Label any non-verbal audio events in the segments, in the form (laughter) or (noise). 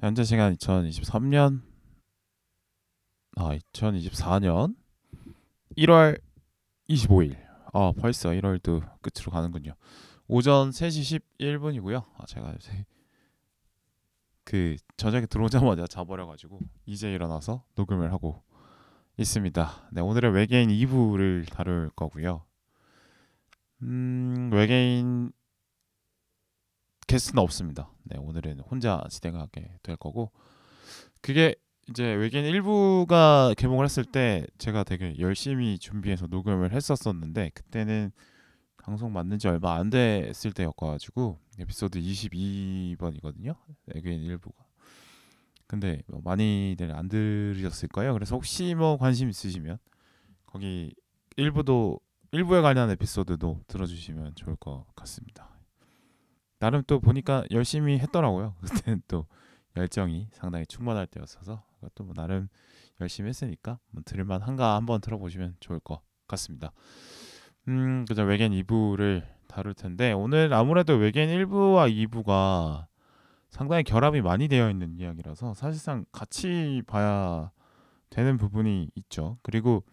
현재 시간 2023년. 아 2024년 1월 25일. 아 벌써 1월도 끝으로 가는군요. 오전 3시 11분이고요. 아 제가 요새 그 저녁에 들어오자마자 (laughs) 자버려가지고 이제 일어나서 녹음을 하고 있습니다 네 오늘은 외계인 2부를 다룰 거고요 음 외계인 게스트는 없습니다. 네, 오늘은 혼자 진행하게 될 거고 그게 이제 외계인 1부가 개봉을 했을 때 제가 되게 열심히 준비해서 녹음을 했었었는데 그때는 방송 맞는 지 얼마 안 됐을 때였가지고 에피소드 22번이거든요. 외계인 1부가. 근데 뭐 많이들 안 들으셨을 거예요. 그래서 혹시 뭐 관심 있으시면 거기 1부도 1부에 관련 에피소드도 들어주시면 좋을 것 같습니다. 나름 또 보니까 열심히 했더라고요. (laughs) 그때는 또 열정이 상당히 충만할 때였어서 그것도 뭐 나름 열심히 했으니까 뭐 들을만 한가 한번 들어보시면 좋을 것 같습니다. 음, 그죠 외계인 2부를 다룰 텐데 오늘 아무래도 외계인 1부와 2부가 상당히 결합이 많이 되어 있는 이야기라서 사실상 같이 봐야 되는 부분이 있죠. 그리고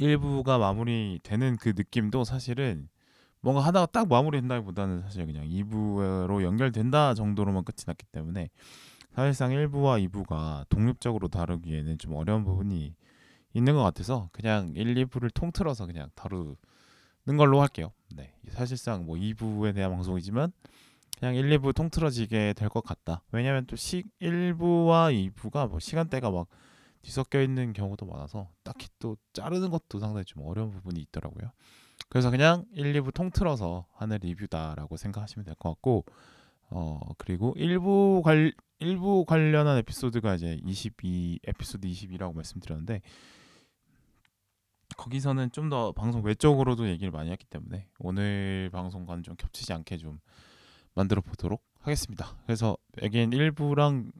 1부가 마무리되는 그 느낌도 사실은 뭔가 하다가 딱 마무리된다기보다는 사실 그냥 2부로 연결된다 정도로만 끝이 났기 때문에 사실상 1부와 2부가 독립적으로 다루기에는 좀 어려운 부분이 있는 것 같아서 그냥 1, 2부를 통틀어서 그냥 다루는 걸로 할게요. 네, 사실상 뭐 2부에 대한 방송이지만 그냥 1, 2부 통틀어지게 될 것 같다. 왜냐하면 또 시, 1부와 2부가 뭐 시간대가 막 뒤섞여 있는 경우도 많아서 딱히 또 자르는 것도 상당히 좀 어려운 부분이 있더라고요. 그래서 그냥 1, 2부 통틀어서 하는 리뷰다라고 생각하시면 될 것 같고 어 그리고 일부 관 일부 관련한 에피소드가 이제 22 에피소드 22라고 말씀드렸는데 거기서는 좀 더 방송 외적으로도 얘기를 많이 했기 때문에 오늘 방송과는 좀 겹치지 않게 좀 만들어 보도록 하겠습니다. 그래서 에겐 1부랑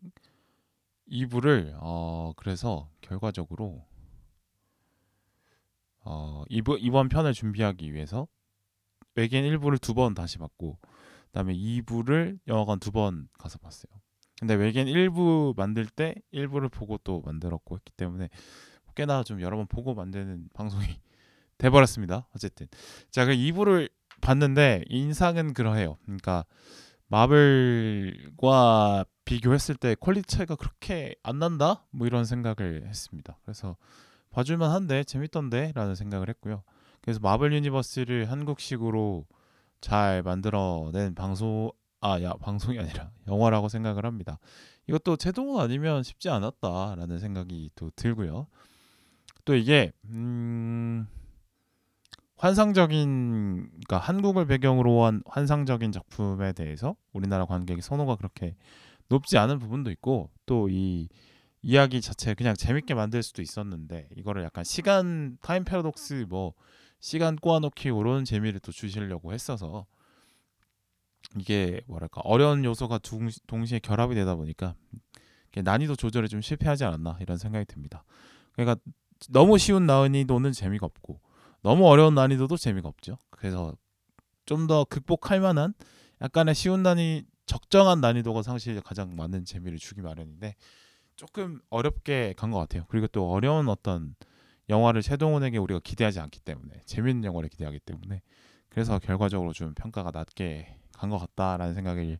2부를 어 그래서 결과적으로 어, 이번, 이번 편을 준비하기 위해서 외계인 1부를 두 번 다시 봤고 그다음에 2부를 영화관 두 번 가서 봤어요. 근데 외계인 1부 만들 때 1부를 보고 또 만들었고 했기 때문에 꽤나 좀 여러 번 보고 만드는 방송이 (laughs) 돼버렸습니다. 어쨌든 자그 2부를 봤는데 인상은 그러해요. 그러니까 마블과 비교했을 때 quality 차이가 그렇게 안 난다? 뭐 이런 생각을 했습니다. 그래서 봐줄만 한데 재밌던데 라는 생각을 했고요. 그래서 마블 유니버스를 한국식으로 잘 만들어낸 방송 아 야 방송이 아니라 영화라고 생각을 합니다. 이것도 최동훈 아니면 쉽지 않았다라는 생각이 또 들고요. 또 이게 음 환상적인 그러니까 한국을 배경으로 한 환상적인 작품에 대해서 우리나라 관객의 선호가 그렇게 높지 않은 부분도 있고 또 이 이야기 자체 그냥 재밌게 만들 수도 있었는데 이거를 약간 시간 타임 패러독스 뭐 시간 꼬아놓기 이런 재미를 또 주시려고 했어서 이게 뭐랄까 어려운 요소가 동시에 결합이 되다 보니까 난이도 조절에 좀 실패하지 않았나 이런 생각이 듭니다. 그러니까 너무 쉬운 난이도는 재미가 없고 너무 어려운 난이도도 재미가 없죠. 그래서 좀 더 극복할 만한 약간의 쉬운 난이 적정한 난이도가 사실 가장 많은 재미를 주기 마련인데 조금 어렵게 간 것 같아요. 그리고 또 어려운 어떤 영화를 최동훈에게 우리가 기대하지 않기 때문에 재밌는 영화를 기대하기 때문에 그래서 결과적으로 좀 평가가 낮게 간 것 같다라는 생각을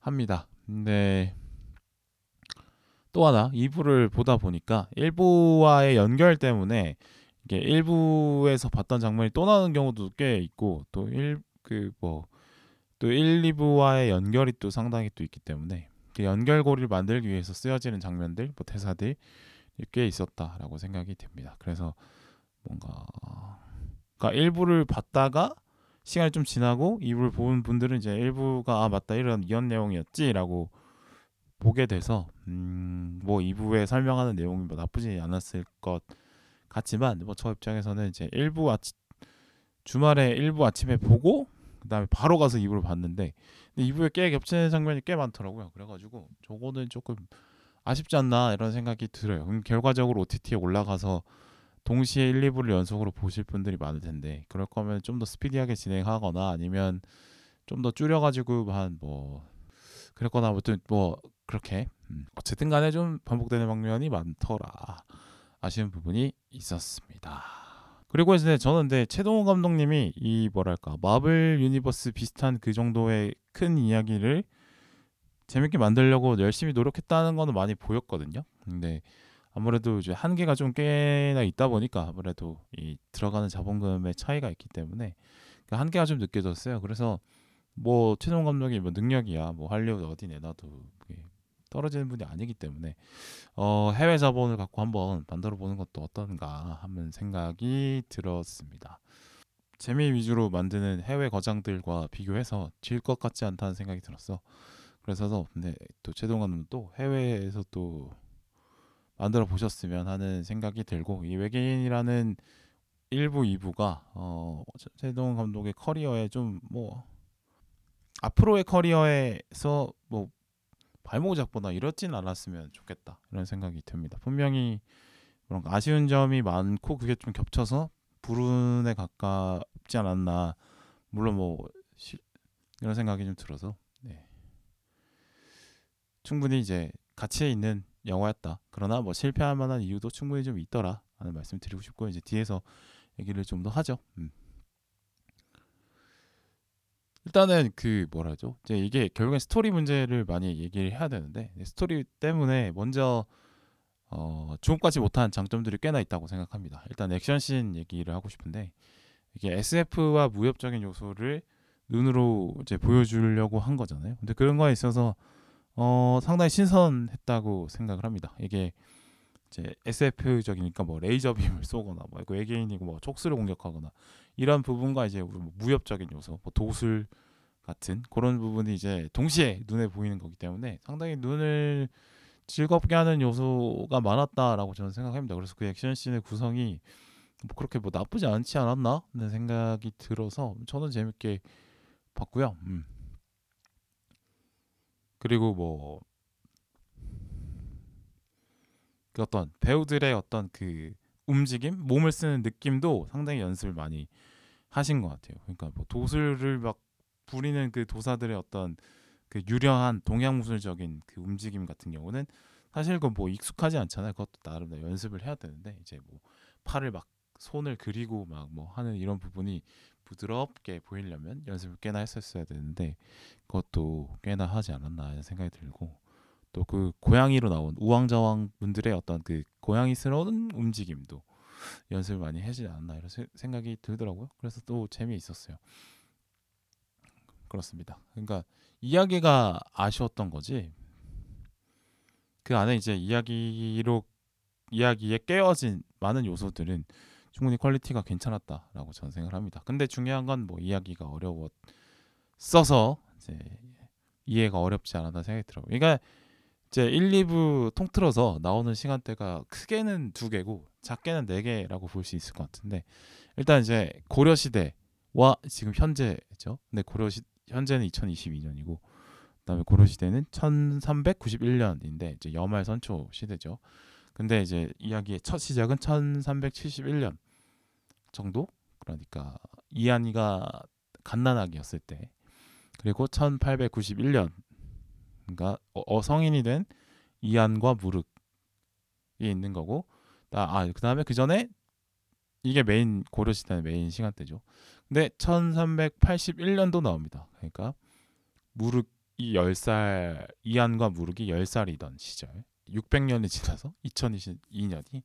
합니다. 근데 또 하나 2부를 보다 보니까 1부와의 연결 때문에 이게 1부에서 봤던 장면이 또 나오는 경우도 꽤 있고 또1그뭐또 1, 2부와의 연결이 또 상당히 또 있기 때문에 그 연결고리를 만들기 위해서 쓰여지는 장면들, 뭐 대사들이 꽤 있었다라고 생각이 됩니다. 그래서 뭔가 그러니까 일부를 봤다가 시간이 좀 지나고 2부를 본 분들은 이제 일부가 아 맞다 이런 이런 내용이었지라고 보게 돼서 음뭐 2부에 설명하는 내용이 뭐 나쁘지 않았을 것 같지만 뭐 저 입장에서는 이제 일부 아치, 주말에 일부 아침에 보고 그다음에 바로 가서 2부를 봤는데 근데 2부에 꽤 겹치는 장면이 꽤 많더라고요. 그래가지고 저거는 조금 아쉽지 않나 이런 생각이 들어요. 결과적으로 OTT에 올라가서 동시에 1, 2부를 연속으로 보실 분들이 많을 텐데 그럴 거면 좀 더 스피디하게 진행하거나 아니면 좀 더 줄여가지고 한 뭐 그랬거나 아무튼 뭐 그렇게 음. 어쨌든 간에 좀 반복되는 장면이 많더라 아쉬운 부분이 있었습니다. 그리고 이제 저는 근데 최동훈 감독님이 이 뭐랄까 마블 유니버스 비슷한 그 정도의 큰 이야기를 재밌게 만들려고 열심히 노력했다는 거는 많이 보였거든요. 근데 아무래도 이제 한계가 좀 꽤나 있다 보니까 아무래도 이 들어가는 자본금의 차이가 있기 때문에 그 한계가 좀 느껴졌어요. 그래서 뭐 최동 감독이 뭐 능력이야 뭐 할리우드 어디 내놔도 떨어지는 분이 아니기 때문에 어 해외 자본을 갖고 한번 만들어 보는 것도 어떤가 하는 생각이 들었습니다. 재미 위주로 만드는 해외 거장들과 비교해서 질 것 같지 않다는 생각이 들었어. 그래서 근데 또 최동 감독은 또 해외에서 또 만들어 보셨으면 하는 생각이 들고 이 외계인이라는 1부, 2부가 어 최동 감독의 커리어에 좀 뭐 앞으로의 커리어에서 뭐 발목 잡거나 이렇진 않았으면 좋겠다 이런 생각이 듭니다. 분명히 그런 아쉬운 점이 많고 그게 좀 겹쳐서 불운에 가깝지 않았나 물론 뭐 시, 이런 생각이 좀 들어서 네. 충분히 이제 가치 있는 영화였다. 그러나 뭐 실패할 만한 이유도 충분히 좀 있더라 하는 말씀 드리고 싶고 이제 뒤에서 얘기를 좀 더 하죠. 음. 일단은 그 뭐라죠? 이제 이게 결국엔 스토리 문제를 많이 얘기를 해야 되는데 스토리 때문에 먼저 어, 주목받지 못한 장점들이 꽤나 있다고 생각합니다. 일단 액션씬 얘기를 하고 싶은데 이게 SF와 무협적인 요소를 눈으로 이제 보여주려고 한 거잖아요. 근데 그런 거에 있어서 어, 상당히 신선했다고 생각을 합니다. 이게 이제 SF적이니까 뭐 레이저 빔을 쏘거나 뭐 외계인이고 뭐 촉수를 공격하거나 이런 부분과 이제 뭐 무협적인 요소, 뭐 도술 같은 그런 부분이 이제 동시에 눈에 보이는 거기 때문에 상당히 눈을 즐겁게 하는 요소가 많았다라고 저는 생각합니다. 그래서 그 액션 씬의 구성이 뭐 그렇게 뭐 나쁘지 않지 않았나 하는 생각이 들어서 저는 재밌게 봤고요. 음. 그리고 뭐 그 어떤 배우들의 어떤 그 움직임, 몸을 쓰는 느낌도 상당히 연습을 많이 하신 것 같아요. 그러니까 뭐 도술을 막 부리는 그 도사들의 어떤 그 유려한 동양무술적인 그 움직임 같은 경우는 사실 그뭐 익숙하지 않잖아요. 그것도 나름 연습을 해야 되는데 이제 뭐 팔을 막 손을 그리고 막 뭐 하는 이런 부분이 부드럽게 보이려면 연습을 꽤나 했었어야 되는데 그것도 꽤나 하지 않았나 하는 생각이 들고 또 그 고양이로 나온 우왕좌왕 분들의 어떤 그 고양이스러운 움직임도 연습을 많이 하지 않았나 이런 생각이 들더라고요. 그래서 또 재미있었어요. 그렇습니다. 그러니까 이야기가 아쉬웠던 거지. 그 안에 이제 이야기로 이야기에 깨어진 많은 요소들은 충분히 quality가 괜찮았다라고 저는 생각을 합니다. 근데 중요한 건 뭐 이야기가 어려웠어서 이제 이해가 어렵지 않았다 생각이 들어요. 그러니까 이제 1, 2부 통틀어서 나오는 시간대가 크게는 두 개고 작게는 네 개라고 볼 수 있을 것 같은데 일단 이제 고려 시대와 지금 현재죠. 근데 고려 시 현재는 2022년이고 그다음에 고려 시대는 1391년인데 이제 여말 선초 시대죠. 근데 이제 이야기의 첫 시작은 1371년 정도 그러니까 이안이가 갓난아기였을 때 그리고 1391년 그러니까 어, 어, 성인이 된 이안과 무륵이 있는 거고 아 그다음에 그 전에 이게 메인 고려 시대의 메인 시간대죠. 근데 1381년도 나옵니다. 그러니까 무륵이 10살 이안과 무륵이 10살이던 시절 600년이 지나서 2022년이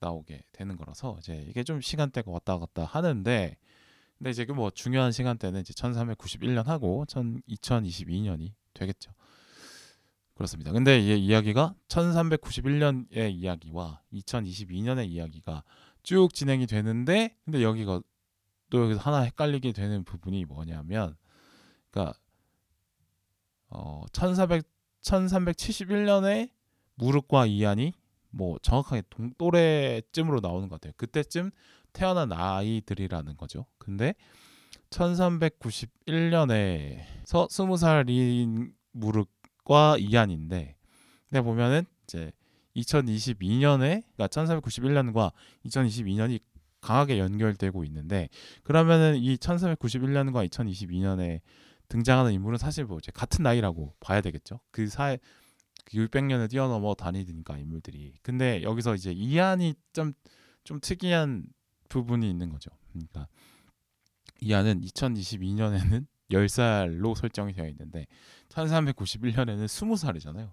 나오게 되는 거라서 이제 이게 좀 시간대가 왔다 갔다 하는데 근데 이제 그뭐 중요한 시간대는 이제 1391년 하고 2022년이 되겠죠. 그렇습니다. 근데 이 이야기가 1391년의 이야기와 2022년의 이야기가 쭉 진행이 되는데 근데 여기가 또 여기서 하나 헷갈리게 되는 부분이 뭐냐면 그러니까 어 1400, 1371년에 무릎과 이안이 뭐 정확하게 동 또래쯤으로 나오는 것 같아요. 그때쯤 태어난 아이들이라는 거죠. 근데 1391년에서 20살인 무릎 과 이안인데 근데 보면은 이제 2022년에 그러니까 1491년과 2022년이 강하게 연결되고 있는데 그러면은 이 1491년과 2022년에 등장하는 인물은 사실 뭐 이제 같은 나이라고 봐야 되겠죠. 그 사회 그 600년을 뛰어넘어 다니니까 인물들이. 근데 여기서 이제 이안이 좀 좀 특이한 부분이 있는 거죠. 그러니까 이안은 2022년에는 10살로 설정이 되어 있는데 1391년에는 20살이잖아요.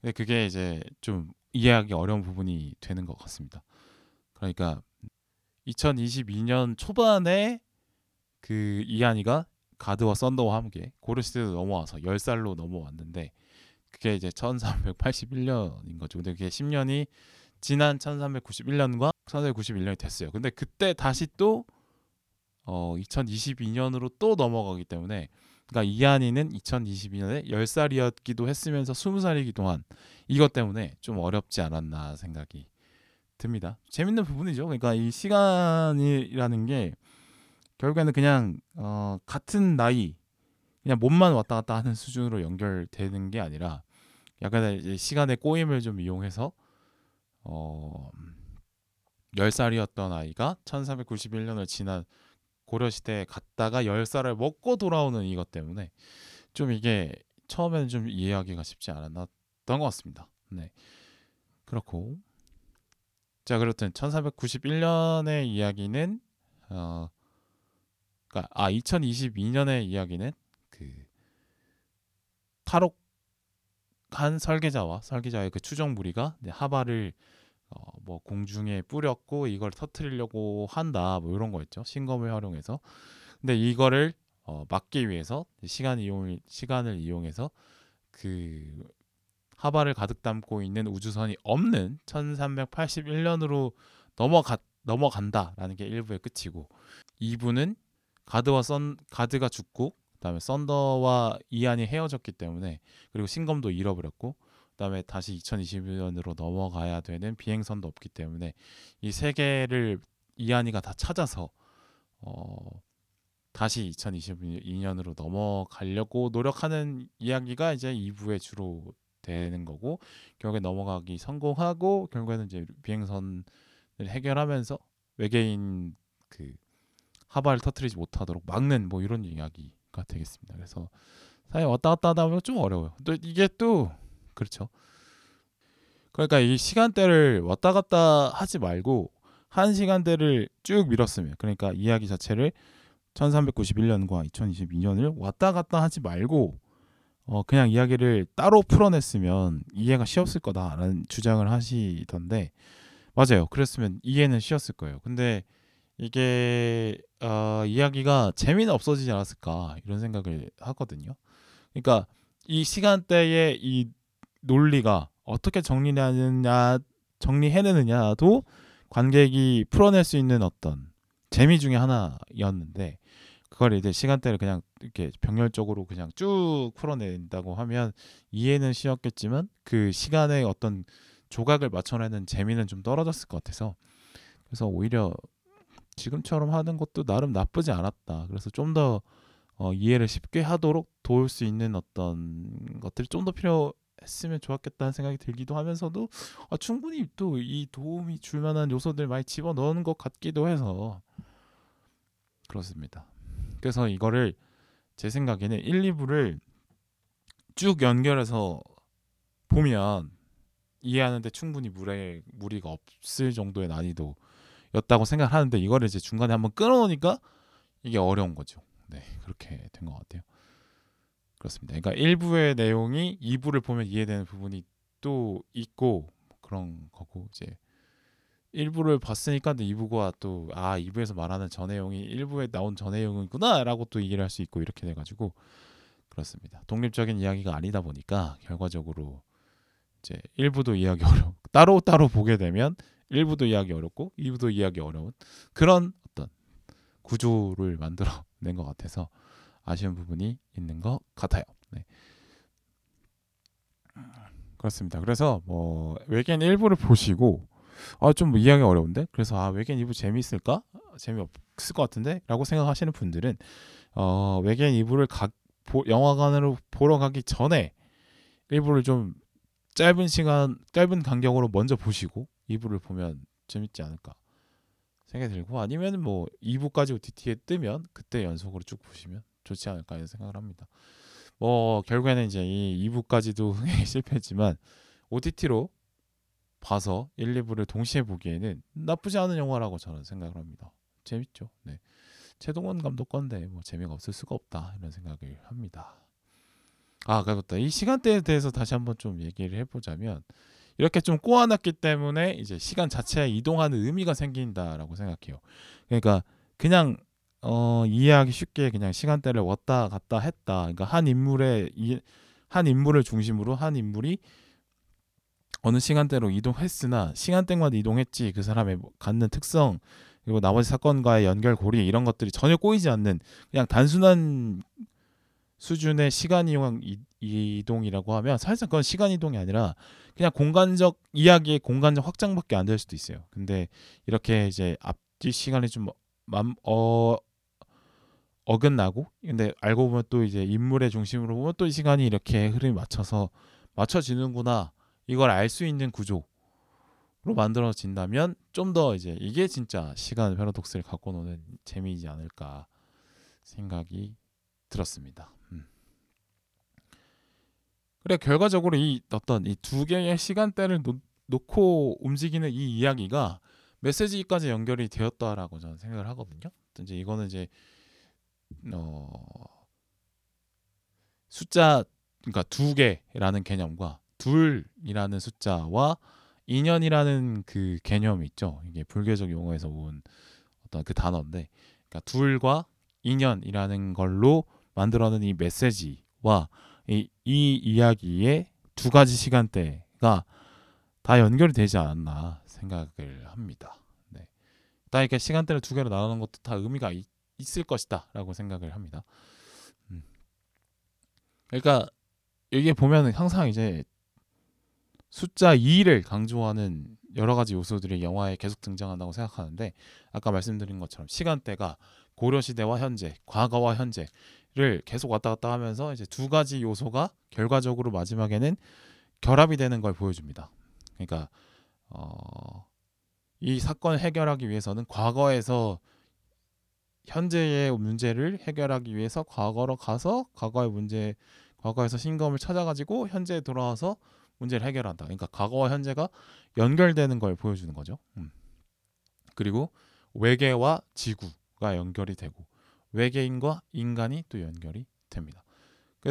근데 그게 이제 좀 이해하기 어려운 부분이 되는 것 같습니다. 그러니까 2022년 초반에 그 이한이가 가드와 썬더와 함께 고르시드로 넘어와서 10살로 넘어왔는데 그게 이제 1381년인 거죠. 근데 그게 10년이 지난 1391년과 1391년이 됐어요. 근데 그때 다시 또 어, 2022년으로 또 넘어가기 때문에 그러니까 이한이는 2022년에 10살이었기도 했으면서 20살이기도 한 이것 때문에 좀 어렵지 않았나 생각이 듭니다. 재밌는 부분이죠. 그러니까 이 시간이라는 게 결국에는 그냥 어, 같은 나이 그냥 몸만 왔다 갔다 하는 수준으로 연결되는 게 아니라 약간 이제 시간의 꼬임을 좀 이용해서 어 10살이었던 아이가 1391년을 지난 고려시대에 갔다가 10살을 먹고 돌아오는 이것 때문에 좀 이게 처음에는 좀 이해하기가 쉽지 않았던 것 같습니다. 네. 그렇고 자 그렇든 1491년의 이야기는 어 그러니까 아 2022년의 이야기는 그 탈옥한 설계자와 설계자의 그 추정 무리가 하바를 어, 뭐 공중에 뿌렸고 이걸 터트리려고 한다 뭐 이런 거였죠. 신검을 활용해서. 근데 이거를 어, 막기 위해서 시간 이용 시간을 이용해서 그 하바를 가득 담고 있는 우주선이 없는 1381년으로 넘어가 넘어간다라는 게 1부의 끝이고 2부는 가드와 선 가드가 죽고 그다음에 썬더와 이안이 헤어졌기 때문에 그리고 신검도 잃어버렸고 그다음에 다시 2022년으로 넘어가야 되는 비행선도 없기 때문에 이 세 개를 이한이가 다 찾아서 어 다시 2022년으로 넘어가려고 노력하는 이야기가 이제 2부에 주로 되는 거고 결국에 넘어가기 성공하고 결국에는 이제 비행선을 해결하면서 외계인 그 하바를 터트리지 못하도록 막는 뭐 이런 이야기가 되겠습니다. 그래서 사실 왔다 갔다 하다 보면 좀 어려워요. 또 이게 또 그렇죠. 그러니까 이 시간대를 왔다 갔다 하지 말고 한 시간대를 쭉 밀었으면 그러니까 이야기 자체를 1391년과 2022년을 왔다 갔다 하지 말고 어 그냥 이야기를 따로 풀어냈으면 이해가 쉬웠을 거다라는 주장을 하시던데 맞아요. 그랬으면 이해는 쉬웠을 거예요. 근데 이게 어 이야기가 재미는 없어지지 않았을까 이런 생각을 하거든요. 그러니까 이 시간대에 이 논리가 어떻게 정리하느냐 정리해내느냐도 관객이 풀어낼 수 있는 어떤 재미 중에 하나였는데 그걸 이제 시간대를 그냥 이렇게 병렬적으로 그냥 쭉 풀어낸다고 하면 이해는 쉬웠겠지만 그 시간의 어떤 조각을 맞춰내는 재미는 좀 떨어졌을 것 같아서 그래서 오히려 지금처럼 하는 것도 나름 나쁘지 않았다. 그래서 좀 더 어, 이해를 쉽게 하도록 도울 수 있는 어떤 것들이 좀 더 필요 했으면 좋았겠다는 생각이 들기도 하면서도 아, 충분히 또 이 도움이 줄 만한 요소들 많이 집어 넣은 것 같기도 해서 그렇습니다. 그래서 이거를 제 생각에는 1, 2부를 쭉 연결해서 보면 이해하는데 충분히 무리, 무리가 없을 정도의 난이도였다고 생각하는데 이거를 이제 중간에 한번 끊어놓으니까 이게 어려운 거죠. 네, 그렇게 된 것 같아요. 그렇습니다. 그러니까 일부의 내용이 2부를 보면 이해되는 부분이 또 있고 그런 거고 이제 1부를 봤으니까 2부가 또 아 2부에서 말하는 전 내용이 1부에 나온 전 내용이구나라고 또 이해를 할 수 있고 이렇게 돼가지고 그렇습니다. 독립적인 이야기가 아니다 보니까 결과적으로 이제 1부도 이해하기 (laughs) 어려 따로 따로 보게 되면 1부도 이해하기 어렵고 2부도 이해하기 어려운 그런 어떤 구조를 만들어 낸 것 같아서 아쉬운 부분이 있는 것 같아요. 네. 그렇습니다. 그래서 뭐 외계인 일부를 보시고 아 좀 이해하기 어려운데 그래서 아 외계인 일부 재미있을까 재미없을 것 같은데라고 생각하시는 분들은 어 외계인 일부를 가, 보, 영화관으로 보러 가기 전에 일부를 좀 짧은 시간 짧은 간격으로 먼저 보시고 2부를 보면 재밌지 않을까 생각이 들고 아니면 뭐 2부까지 OTT에 뜨면 그때 연속으로 쭉 보시면 좋지 않을까 이런 생각을 합니다. 뭐 결국에는 이제 이 2부까지도 (laughs) 실패했지만 OTT로 봐서 1, 2부를 동시에 보기에는 나쁘지 않은 영화라고 저는 생각을 합니다. 재밌죠. 네. 최동원 감독 건데 뭐 재미가 없을 수가 없다 이런 생각을 합니다. 아, 그렇다. 이 시간대에 대해서 다시 한번 좀 얘기를 해보자면 이렇게 좀 꼬아놨기 때문에 이제 시간 자체에 이동하는 의미가 생긴다라고 생각해요. 그러니까 그냥 어, 이해하기 쉽게 그냥 시간대를 왔다 갔다 했다. 그러니까 한 인물의 이, 한 인물을 중심으로 한 인물이 어느 시간대로 이동했으나 시간대마다 이동했지 그 사람의 뭐 갖는 특성 그리고 나머지 사건과의 연결고리 이런 것들이 전혀 꼬이지 않는 그냥 단순한 수준의 시간 이용 이동이라고 하면 사실상 그건 시간 이동이 아니라 그냥 공간적 이야기의 공간적 확장밖에 안 될 수도 있어요. 근데 이렇게 이제 앞뒤 시간이 좀 맘, 어, 어긋나고 근데 알고 보면 또 이제 인물의 중심으로 보면 또 이 시간이 이렇게 흐름이 맞춰서 맞춰지는구나 이걸 알 수 있는 구조로 만들어진다면 좀 더 이제 이게 진짜 시간 패러독스를 갖고 노는 재미이지 않을까 생각이 들었습니다. 음. 그래 결과적으로 이 어떤 이 두 개의 시간대를 놓, 놓고 움직이는 이 이야기가 메시지까지 연결이 되었다라고 저는 생각을 하거든요. 이제 이거는 이제 어 숫자 그러니까 두 개라는 개념과 둘이라는 숫자와 인연이라는 그 개념이 있죠. 이게 불교적 용어에서 온 어떤 그 단어인데, 그러니까 둘과 인연이라는 걸로 만들어낸 이 메시지와 이, 이 이야기의 두 가지 시간대가 다 연결이 되지 않았나 생각을 합니다. 네. 다 이렇게 시간대를 두 개로 나누는 것도 다 의미가 있, 있을 것이다라고 생각을 합니다. 음. 그러니까 여기에 보면 항상 이제 숫자 2를 강조하는 여러 가지 요소들이 영화에 계속 등장한다고 생각하는데 아까 말씀드린 것처럼 시간대가 고려 시대와 현재, 과거와 현재를 계속 왔다 갔다 하면서 이제 두 가지 요소가 결과적으로 마지막에는 결합이 되는 걸 보여줍니다. 그러니까 어, 이 사건을 해결하기 위해서는 과거에서 현재의 문제를 해결하기 위해서 과거로 가서 과거의 문제, 과거에서 신검을 찾아가지고 현재에 돌아와서 문제를 해결한다. 그러니까 과거와 현재가 연결되는 걸 보여주는 거죠. 음. 그리고 외계와 지구가 연결이 되고 외계인과 인간이 또 연결이 됩니다.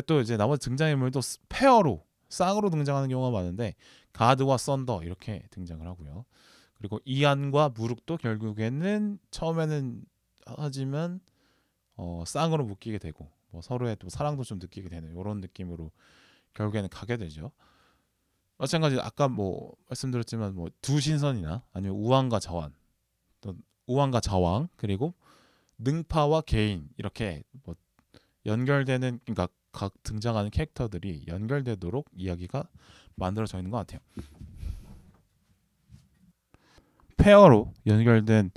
또 이제 나머지 등장인물도 페어로 쌍으로 등장하는 경우가 많은데 가드와 썬더 이렇게 등장을 하고요. 그리고 이안과 무룩도 결국에는 처음에는 하지만 어, 쌍으로 묶이게 되고 뭐 서로의 또 사랑도 좀 느끼게 되는 이런 느낌으로 결국에는 가게 되죠. 마찬가지 아까 뭐 말씀드렸지만 뭐 두 신선이나 아니면 우왕과 자완 또 우왕과 자왕 그리고 능파와 개인 이렇게 뭐 연결되는 그러니까 각 등장하는 캐릭터들이 연결되도록 이야기가 만들어져 있는 것 같아요. 페어로 연결된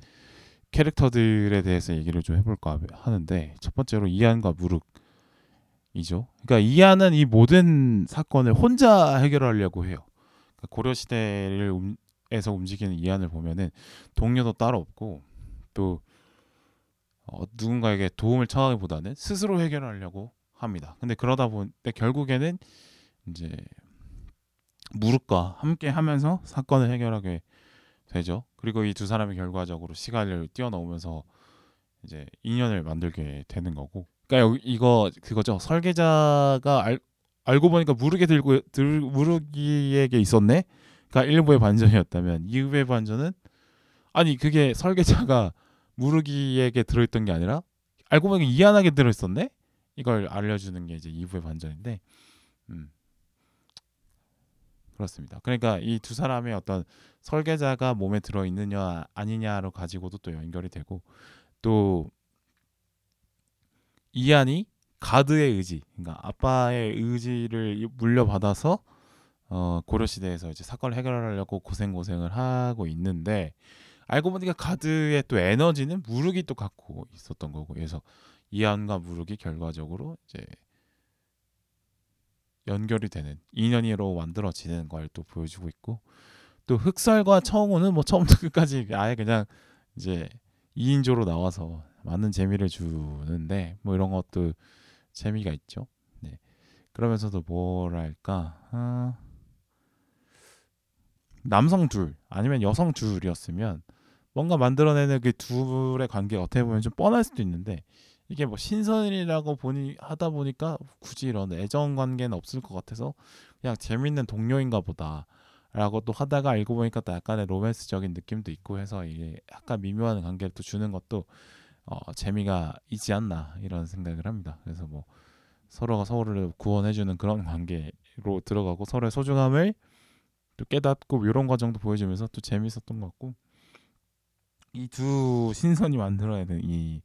캐릭터들에 대해서 얘기를 좀 해볼까 하는데 첫 번째로 이안과 무룩 이죠. 그러니까 이하는 이 모든 사건을 혼자 해결하려고 해요. 그러니까 고려 시대를 음, 에서 움직이는 이한을 보면은 동료도 따로 없고 또 어, 누군가에게 도움을 청하기보다는 스스로 해결하려고 합니다. 근데 그러다 보니 결국에는 이제 무릎과 함께 하면서 사건을 해결하게 되죠. 그리고 이 두 사람이 결과적으로 시간을 뛰어넘으면서 이제 인연을 만들게 되는 거고 그러니까 이거 그거죠. 설계자가 알, 알고 보니까 무르게 들고 들, 무르기에게 있었네. 그러니까 일부의 반전이었다면 이후의 반전은 아니 그게 설계자가 무르기에게 들어있던 게 아니라 알고 보니까 이안하게 들어있었네. 이걸 알려주는 게 이제 이후의 반전인데, 음 그렇습니다. 그러니까 이 두 사람의 어떤 설계자가 몸에 들어 있느냐 아니냐로 가지고도 또 연결이 되고 또 이안이 가드의 의지, 그러니까 아빠의 의지를 물려받아서 어, 고려 시대에서 이제 사건을 해결하려고 고생 고생을 하고 있는데 알고 보니까 가드의 또 에너지는 무르기 또 갖고 있었던 거고 그래서 이안과 무르기 결과적으로 이제 연결이 되는 인연이로 만들어지는 걸 또 보여주고 있고 또 흑설과 청우는 뭐 처음부터 끝까지 아예 그냥 이제 2인조로 나와서 많은 재미를 주는데 뭐 이런 것도 재미가 있죠. 네. 그러면서도 뭐랄까 아, 남성 둘 아니면 여성 둘이었으면 뭔가 만들어내는 그 둘의 관계가 어떻게 보면 좀 뻔할 수도 있는데 이게 뭐 신선이라고 보니 하다 보니까 굳이 이런 애정 관계는 없을 것 같아서 그냥 재밌는 동료인가 보다라고 또 하다가 알고 보니까 또 약간의 로맨스적인 느낌도 있고 해서 이게 약간 미묘한 관계를 또 주는 것도 어, 재미가 있지 않나 이런 생각을 합니다. 그래서 뭐 서로가 서로를 구원해주는 그런 (laughs) 관계로 들어가고 서로의 소중함을 또 깨닫고 이런 과정도 보여주면서 또 재밌었던 것 같고 이 두 신선이 만들어내는 이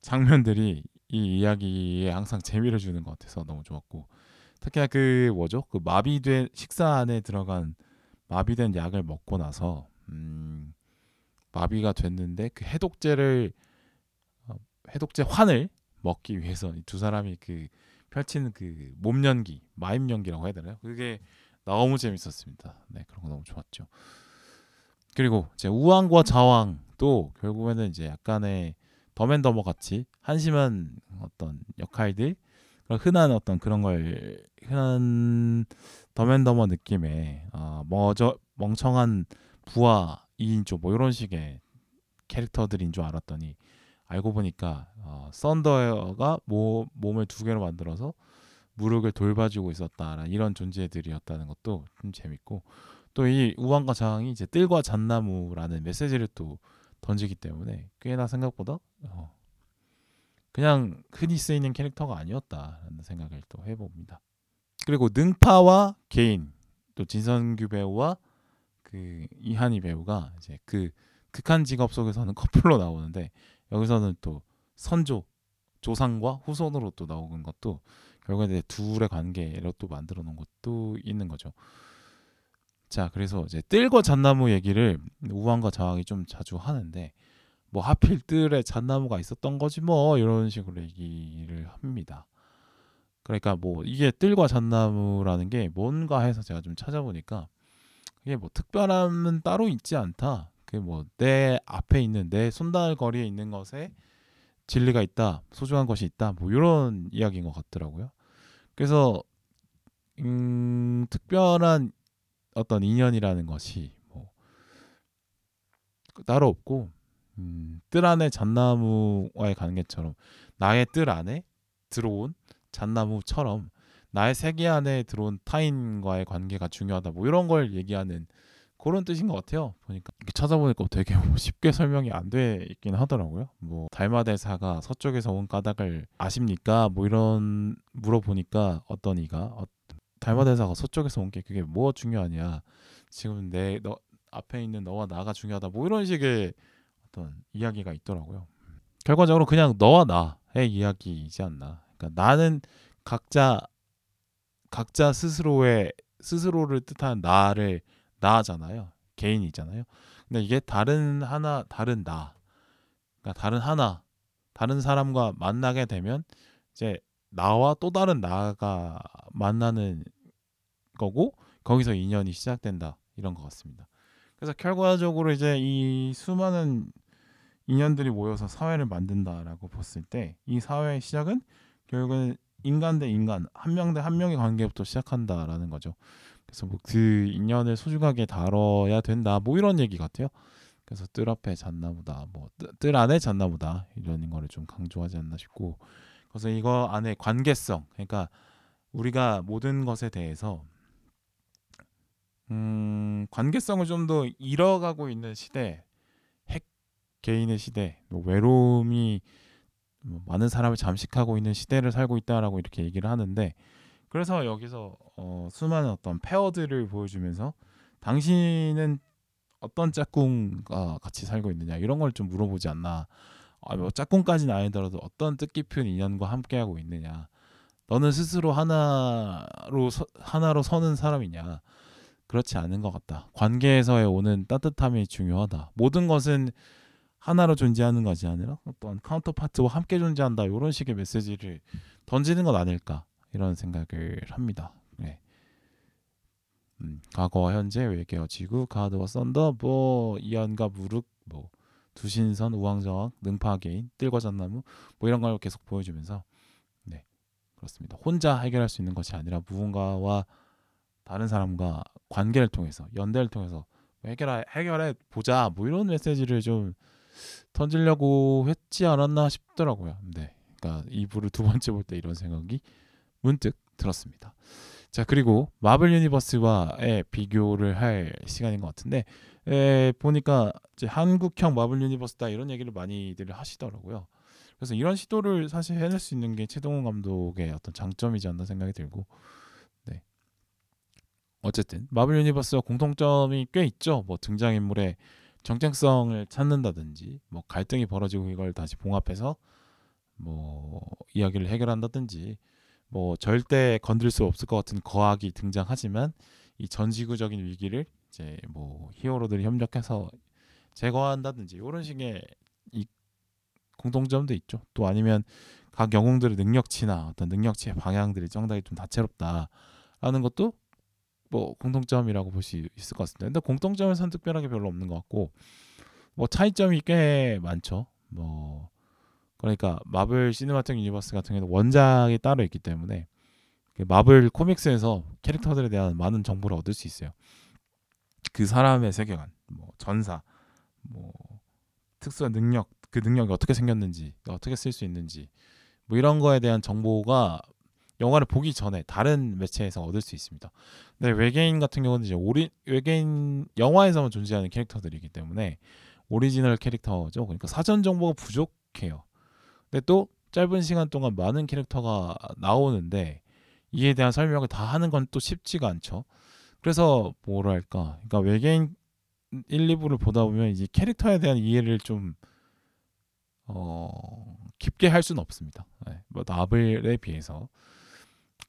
장면들이 이 이야기에 항상 재미를 주는 것 같아서 너무 좋았고 특히나 그 뭐죠? 그 마비된 식사 안에 들어간 마비된 약을 먹고 나서 음, 마비가 됐는데 그 해독제를 어, 해독제 환을 먹기 위해서 이두 사람이 그 펼치는 그 몸 연기 마임 연기라고 해야 되나요? 그게 너무 재밌었습니다. 네 그런 거 너무 좋았죠. 그리고 이제 우왕과 자왕도 결국에는 이제 약간의 더맨더머 같이 한심한 어떤 역할들 흔한 어떤 그런 걸 흔한 더맨더머 느낌의 어, 뭐저 멍청한 부하 2인조 뭐 이런 식의 캐릭터들인 줄 알았더니 알고 보니까 어, 썬더가 모, 몸을 두 개로 만들어서 무력을 돌봐주고 있었다라는 이런 존재들이었다는 것도 좀 재밌고 또 이 우왕과 자왕이 이제 뜰과 잣나무라는 메시지를 또 던지기 때문에 꽤나 생각보다 어, 그냥 흔히 쓰이는 캐릭터가 아니었다라는 생각을 또 해봅니다. 그리고 능파와 개인 또 진선규 배우와 그 이한희 배우가 이제 그 극한 직업 속에서는 (laughs) 커플로 나오는데 여기서는 또 선조 조상과 후손으로 또 나오는 것도 결국에 둘의 관계로 또 만들어 놓은 것도 있는 거죠. 자, 그래서 이제 뜰과 잣나무 얘기를 우왕과 자왕이 좀 자주 하는데 뭐 하필 뜰에 잣나무가 있었던 거지 뭐 이런 식으로 얘기를 합니다. 그러니까 뭐 이게 뜰과 잣나무라는 게 뭔가 해서 제가 좀 찾아보니까 이게 뭐 특별함은 따로 있지 않다. 그뭐내 앞에 있는 내 손닿을 거리에 있는 것에 진리가 있다, 소중한 것이 있다, 뭐 이런 이야기인 것 같더라고요. 그래서 음, 특별한 어떤 인연이라는 것이 뭐 따로 없고 음, 뜰 안에 잣나무와의 관계처럼 나의 뜰 안에 들어온 잣나무처럼 나의 세계 안에 들어온 타인과의 관계가 중요하다 뭐 이런 걸 얘기하는 그런 뜻인 것 같아요. 보니까 찾아보니까 되게 뭐 쉽게 설명이 안 돼 있긴 하더라고요. 뭐 달마대사가 서쪽에서 온 까닭을 아십니까? 뭐 이런 물어보니까 어떤 이가 어, 달마 대사가 서쪽에서 온 게 그게 뭐 중요하냐? 지금 내 너 앞에 있는 너와 나가 중요하다. 뭐 이런 식의 어떤 이야기가 있더라고요. 결과적으로 그냥 너와 나의 이야기이지 않나. 그러니까 나는 각자 각자 스스로의 스스로를 뜻하는 나를 나잖아요. 개인이잖아요. 근데 이게 다른 하나 다른 나. 그러니까 다른 하나 다른 사람과 만나게 되면 이제 나와 또 다른 나가 만나는 거고 거기서 인연이 시작된다 이런 것 같습니다. 그래서 결과적으로 이제 이 수많은 인연들이 모여서 사회를 만든다라고 봤을 때 이 사회의 시작은 결국은 인간 대 인간 한 명 대 한 명의 관계부터 시작한다라는 거죠. 그래서 뭐 그 인연을 소중하게 다뤄야 된다 뭐 이런 얘기 같아요. 그래서 뜰 앞에 잤나보다 뭐 뜰 안에 잤나보다 이런 거를 좀 강조하지 않나 싶고 그래서 이거 안에 관계성 그러니까 우리가 모든 것에 대해서 음, 관계성을 좀 더 잃어가고 있는 시대, 핵 개인의 시대, 뭐 외로움이 뭐 많은 사람을 잠식하고 있는 시대를 살고 있다라고 이렇게 얘기를 하는데 그래서 여기서 어, 수많은 어떤 페어들을 보여주면서 당신은 어떤 짝꿍과 같이 살고 있느냐 이런 걸 좀 물어보지 않나 아, 뭐 짝꿍까지는 아니더라도 어떤 뜻깊은 인연과 함께하고 있느냐 너는 스스로 하나로 서, 하나로 서는 사람이냐 그렇지 않은 것 같다. 관계에서의 오는 따뜻함이 중요하다. 모든 것은 하나로 존재하는 것이 아니라 어떤 카운터파트와 함께 존재한다. 이런 식의 메시지를 던지는 것 아닐까. 이런 생각을 합니다. 네. 음, 과거와 현재 외계어 지구 가드와 썬더 뭐 이안과 무륵 뭐 두신선 우왕좌왕 능파개인 뜰과 잣나무 뭐 이런 걸 계속 보여주면서 네 그렇습니다. 혼자 해결할 수 있는 것이 아니라 무언가와 다른 사람과 관계를 통해서 연대를 통해서 해결해 해결해 보자 뭐 이런 메시지를 좀 던지려고 했지 않았나 싶더라고요. 네, 그러니까 2부를 두 번째 볼 때 이런 생각이 문득 들었습니다. 자 그리고 마블 유니버스와의 비교를 할 시간인 것 같은데 에, 보니까 이제 한국형 마블 유니버스다 이런 얘기를 많이들 하시더라고요. 그래서 이런 시도를 사실 해낼 수 있는 게 최동훈 감독의 어떤 장점이지 않나 생각이 들고 네 어쨌든 마블 유니버스와 공통점이 꽤 있죠. 뭐 등장인물의 정체성을 찾는다든지 뭐 갈등이 벌어지고 이걸 다시 봉합해서 뭐 이야기를 해결한다든지 뭐 절대 건들 수 없을 것 같은 거학이 등장하지만 이 전지구적인 위기를 이제 뭐 히어로들이 협력해서 제거한다든지 이런 식의 이 공통점도 있죠. 또 아니면 각 영웅들의 능력치나 어떤 능력치의 방향들이 상당히 좀 다채롭다라는 것도 뭐 공통점이라고 볼 수 있을 것 같습니다. 근데 공통점은 선택별하게 별로 없는 것 같고 뭐 차이점이 꽤 많죠. 뭐 그러니까 마블 시네마틱 유니버스 같은 경우는 원작이 따로 있기 때문에 그 마블 코믹스에서 캐릭터들에 대한 많은 정보를 얻을 수 있어요. 그 사람의 세계관, 뭐 전사, 뭐 특수한 능력, 그 능력이 어떻게 생겼는지, 어떻게 쓸 수 있는지, 뭐 이런 거에 대한 정보가 영화를 보기 전에 다른 매체에서 얻을 수 있습니다. 근데 외계인 같은 경우는 이제 오리 외계인 영화에서만 존재하는 캐릭터들이기 때문에 오리지널 캐릭터죠. 그러니까 사전 정보가 부족해요. 근데 또 짧은 시간 동안 많은 캐릭터가 나오는데 이에 대한 설명을 다 하는 건 또 쉽지가 않죠. 그래서 뭐랄까, 그러니까 외계인 1, 2부를 보다 보면 이제 캐릭터에 대한 이해를 좀 어, 깊게 할 수는 없습니다. 네, 뭐 마블에 비해서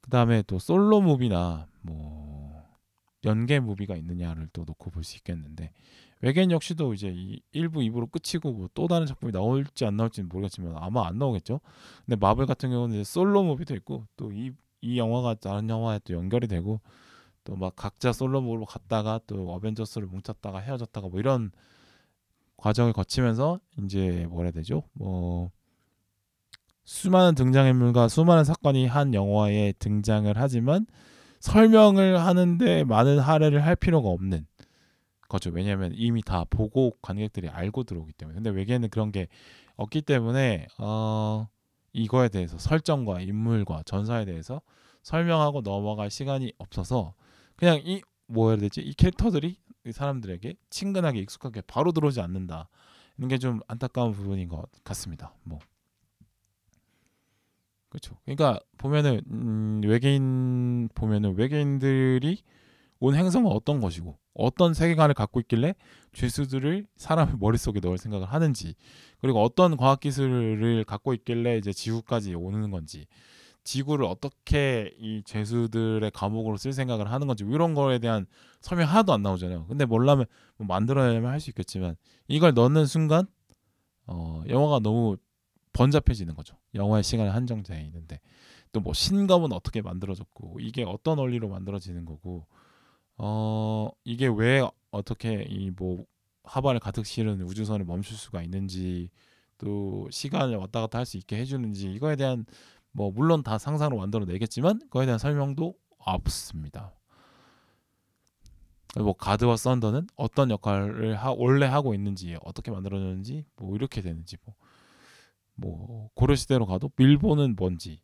그 다음에 또 솔로 movie나 뭐 연계 무비가 있느냐를 또 놓고 볼 수 있겠는데 외계인 역시도 이제 이 1부, 2부로 끝이고 뭐 또 다른 작품이 나올지 안 나올지는 모르겠지만 아마 안 나오겠죠. 근데 마블 같은 경우는 이제 솔로 무비도 있고 또 이 이 영화가 다른 영화에 또 연결이 되고 또 막 각자 솔로 무비로 갔다가 또 어벤져스를 뭉쳤다가 헤어졌다가 뭐 이런 과정을 거치면서 이제 뭐라 해야 되죠? 뭐 수많은 등장인물과 수많은 사건이 한 영화에 등장을 하지만 설명을 하는데 많은 할애를 할 필요가 없는 거죠. 왜냐하면 이미 다 보고 관객들이 알고 들어오기 때문에. 근데 외계는 그런 게 없기 때문에 어, 이거에 대해서 설정과 인물과 전사에 대해서 설명하고 넘어갈 시간이 없어서 그냥 이 뭐라 해야 되지? 이 캐릭터들이 이 사람들에게 친근하게 익숙하게 바로 들어오지 않는다. 이게 좀 안타까운 부분인 것 같습니다. 뭐 그렇죠. 그러니까 보면은 음, 외계인 보면은 외계인들이 온 행성은 어떤 것이고 어떤 세계관을 갖고 있길래 죄수들을 사람의 (laughs) 머릿속에 넣을 생각을 하는지 그리고 어떤 과학 기술을 갖고 있길래 이제 지구까지 오는 건지 지구를 어떻게 이 죄수들의 감옥으로 쓸 생각을 하는 건지 이런 거에 대한 설명 하나도 안 나오잖아요. 근데 몰라면 뭐 만들어내면 할 수 있겠지만 이걸 넣는 순간 어, 영화가 너무 번잡해지는 거죠. 영화의 시간이 한정되어 있는데 또 뭐 신검은 어떻게 만들어졌고 이게 어떤 원리로 만들어지는 거고 어 이게 왜 어떻게 이 뭐 하반을 가득 실은 우주선을 멈출 수가 있는지 또 시간을 왔다 갔다 할 수 있게 해주는지 이거에 대한 뭐 물론 다 상상으로 만들어 내겠지만 그거에 대한 설명도 없습니다. 뭐 가드와 썬더는 어떤 역할을 하, 원래 하고 있는지 어떻게 만들어졌는지 뭐 이렇게 되는지 뭐, 뭐 고려 시대로 가도 밀보는 뭔지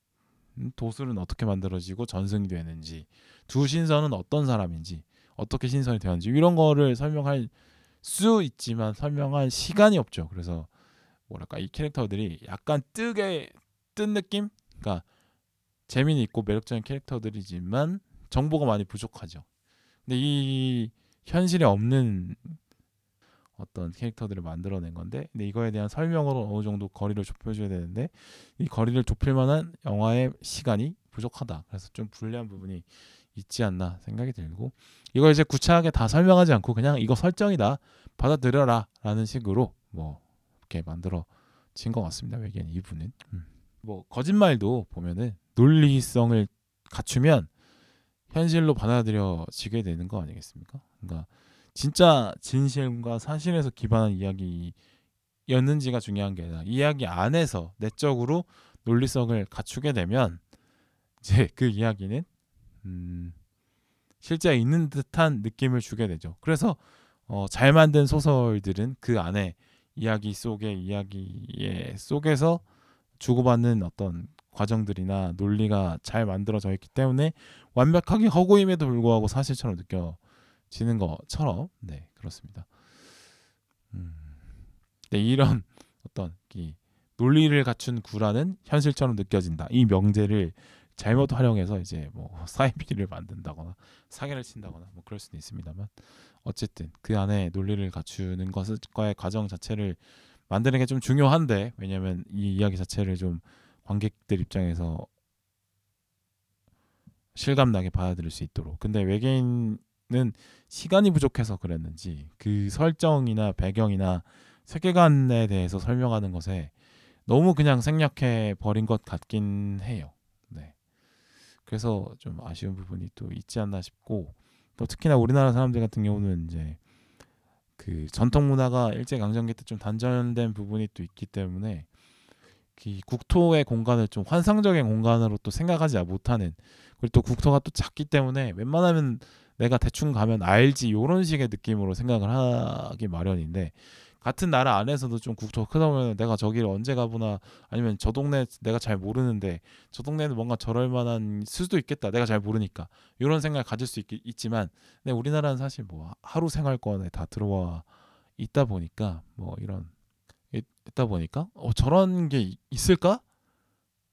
음, 도술은 어떻게 만들어지고 전승이 되는지 두 신선은 어떤 사람인지 어떻게 신선이 되었는지 이런 거를 설명할 수 있지만 설명할 시간이 없죠. 그래서 뭐랄까 이 캐릭터들이 약간 뜨게 뜬 느낌? 그러니까 재미는 있고 매력적인 캐릭터들이지만 정보가 많이 부족하죠. 근데 이 현실에 없는 어떤 캐릭터들을 만들어낸 건데 근데 이거에 대한 설명으로 어느 정도 거리를 좁혀줘야 되는데 이 거리를 좁힐 만한 영화의 시간이 부족하다 그래서 좀 불리한 부분이 있지 않나 생각이 들고 이걸 이제 구차하게 다 설명하지 않고 그냥 이거 설정이다 받아들여라 라는 식으로 뭐 이렇게 만들어진 것 같습니다 외계인 이분은 음. 뭐 거짓말도 보면은 논리성을 갖추면 현실로 받아들여지게 되는 거 아니겠습니까? 그러니까 진짜 진실과 사실에서 기반한 이야기였는지가 중요한 게 아니라 이야기 안에서 내적으로 논리성을 갖추게 되면 이제 그 이야기는 음, 실제 있는 듯한 느낌을 주게 되죠. 그래서 어, 잘 만든 소설들은 그 안에 이야기 속의 이야기의 속에서 주고받는 어떤 과정들이나 논리가 잘 만들어져 있기 때문에 완벽하게 허구임에도 불구하고 사실처럼 느껴지는 것처럼 네 그렇습니다. 음, 네, 이런 (laughs) 어떤 이 논리를 갖춘 구라는 현실처럼 느껴진다. 이 명제를 잘못 활용해서 이제 뭐 (laughs) 사이비를 만든다거나 사기를 친다거나 뭐 그럴 수는 있습니다만 어쨌든 그 안에 논리를 갖추는 것과의 과정 자체를 만드는 게 좀 중요한데 왜냐하면 이 이야기 자체를 좀 관객들 입장에서 실감나게 받아들일 수 있도록 근데 외계인은 시간이 부족해서 그랬는지 그 설정이나 배경이나 세계관에 대해서 설명하는 것에 너무 그냥 생략해 버린 것 같긴 해요. 네. 그래서 좀 아쉬운 부분이 또 있지 않나 싶고 또 특히나 우리나라 사람들 같은 경우는 이제 그 전통 문화가 일제 강점기 때 좀 단절된 부분이 또 있기 때문에 그 국토의 공간을 좀 환상적인 공간으로 또 생각하지 못하는 그리고 또 국토가 또 작기 때문에 웬만하면 내가 대충 가면 알지 이런 식의 느낌으로 생각을 하기 마련인데 같은 나라 안에서도 좀 국토가 크다 보면 내가 저기를 언제 가보나 아니면 저 동네 내가 잘 모르는데 저 동네는 뭔가 저럴 만한 수도 있겠다 내가 잘 모르니까 이런 생각을 가질 수 있, 있지만 근데 우리나라는 사실 뭐 하루 생활권에 다 들어와 있다 보니까 뭐 이런 있다 보니까 어 저런 게 있을까?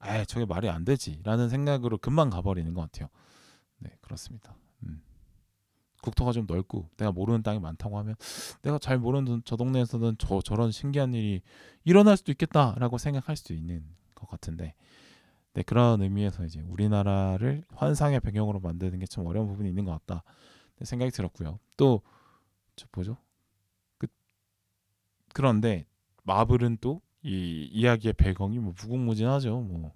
에 저게 말이 안 되지라는 생각으로 금방 가버리는 것 같아요. 네 그렇습니다. 음. 국토가 좀 넓고 내가 모르는 땅이 많다고 하면 내가 잘 모르는 저 동네에서는 저 저런 신기한 일이 일어날 수도 있겠다라고 생각할 수도 있는 것 같은데 네, 그런 의미에서 이제 우리나라를 환상의 배경으로 만드는 게좀 어려운 부분이 있는 것 같다 생각이 들었고요. 또저 뭐죠? 그 그런데 마블은 또 이 이야기의 배경이 뭐 무궁무진하죠. 뭐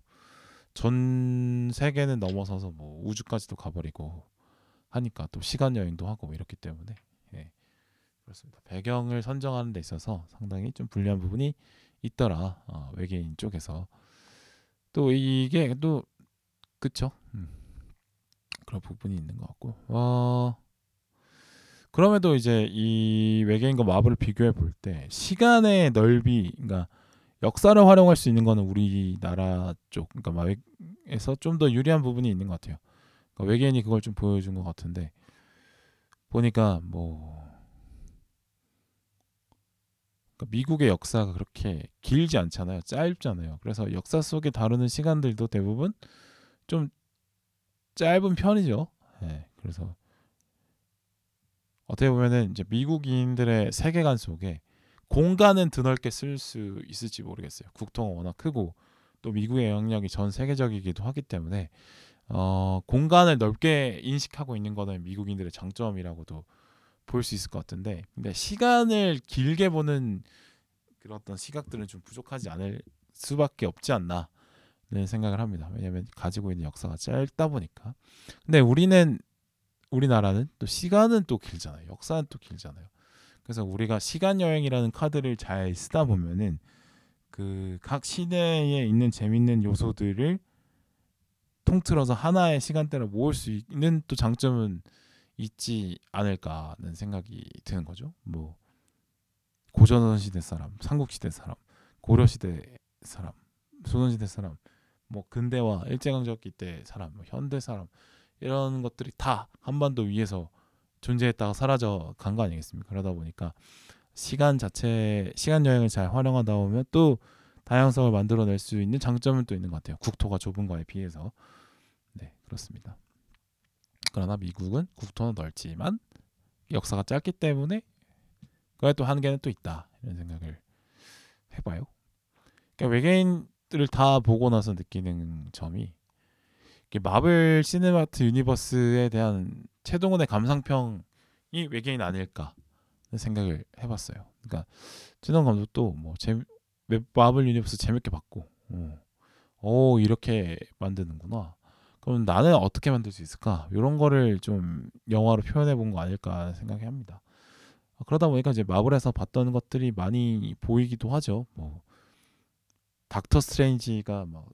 전 세계는 넘어서서 뭐 우주까지도 가버리고 하니까 또 시간 여행도 하고 뭐 이렇기 때문에 예. 그렇습니다. 배경을 선정하는 데 있어서 상당히 좀 불리한 부분이 있더라 어, 외계인 쪽에서 또 이게 또 그쵸 음. 그런 부분이 있는 것 같고 어, 그럼에도 이제 이 외계인과 마블을 비교해 볼 때 시간의 넓이 그러니까 역사를 활용할 수 있는 거는 우리나라 쪽 그러니까 마에서 좀 더 유리한 부분이 있는 것 같아요. 그러니까 외계인이 그걸 좀 보여준 것 같은데 보니까 뭐 그러니까 미국의 역사가 그렇게 길지 않잖아요. 짧잖아요. 그래서 역사 속에 다루는 시간들도 대부분 좀 짧은 편이죠. 네, 그래서 어떻게 보면은 이제 미국인들의 세계관 속에 공간은 드넓게 쓸 수 있을지 모르겠어요. 국토가 워낙 크고 또 미국의 영향력이 전 세계적이기도 하기 때문에 어, 공간을 넓게 인식하고 있는 거는 미국인들의 장점이라고도 볼 수 있을 것 같은데 근데 시간을 길게 보는 그런 어떤 시각들은 좀 부족하지 않을 수밖에 없지 않나는 생각을 합니다. 왜냐하면 가지고 있는 역사가 짧다 보니까. 근데 우리는 우리나라는 또 시간은 또 길잖아요. 역사는 또 길잖아요. 그래서 우리가 시간 여행이라는 카드를 잘 쓰다 보면은 그 각 시대에 있는 재밌는 요소들을 통틀어서 하나의 시간대를 모을 수 있는 또 장점은 있지 않을까는 생각이 드는 거죠. 뭐 고전 시대 사람, 삼국 시대 사람, 고려 시대 사람, 조선 시대 사람, 뭐 근대와 일제강점기 때 사람, 뭐 현대 사람 이런 것들이 다 한반도 위에서 존재했다가 사라져 간 거 아니겠습니까? 그러다 보니까 시간 자체 시간 여행을 잘 활용하다 보면 또 다양성을 만들어낼 수 있는 장점은 또 있는 것 같아요. 국토가 좁은 거에 비해서 네 그렇습니다. 그러나 미국은 국토는 넓지만 역사가 짧기 때문에 그에 또 한계는 또 있다 이런 생각을 해봐요. 그러니까 외계인들을 다 보고 나서 느끼는 점이 마블 시네마틱 유니버스에 대한 최동훈의 감상평이 외계인 아닐까 생각을 해봤어요. 그러니까 최동훈 감독도 뭐 재, 마블 유니버스 재밌게 봤고, 어, 오 이렇게 만드는구나. 그럼 나는 어떻게 만들 수 있을까? 이런 거를 좀 영화로 표현해 본 거 아닐까 생각이 합니다. 어, 그러다 보니까 이제 마블에서 봤던 것들이 많이 보이기도 하죠. 뭐 닥터 스트레인지가 막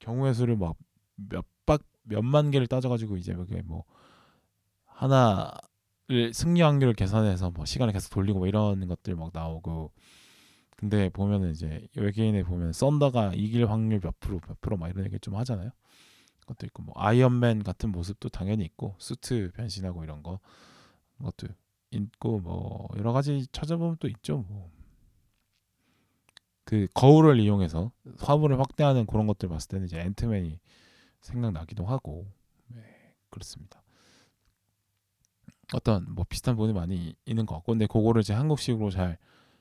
경우의 수를 막 몇박 몇만 개를 따져가지고 이제 뭐 하나를 승리 확률을 계산해서 뭐 시간을 계속 돌리고 뭐 이런 것들 막 나오고 근데 보면은 이제 외계인에 보면 썬더가 이길 확률 몇 프로 몇 프로 막 이런 얘기 좀 하잖아요. 것도 있고 뭐 아이언맨 같은 모습도 당연히 있고 수트 변신하고 이런 거 것도 있고 뭐 여러 가지 찾아보면 또 있죠. 뭐. 그 거울을 이용해서 화물을 확대하는 그런 것들 봤을 때는 이제 앤트맨이 생각나기도 하고 네, 그렇습니다. 어떤 뭐 비슷한 부분이 많이 있는 것 같고 근데 그거를 이제 한국식으로 잘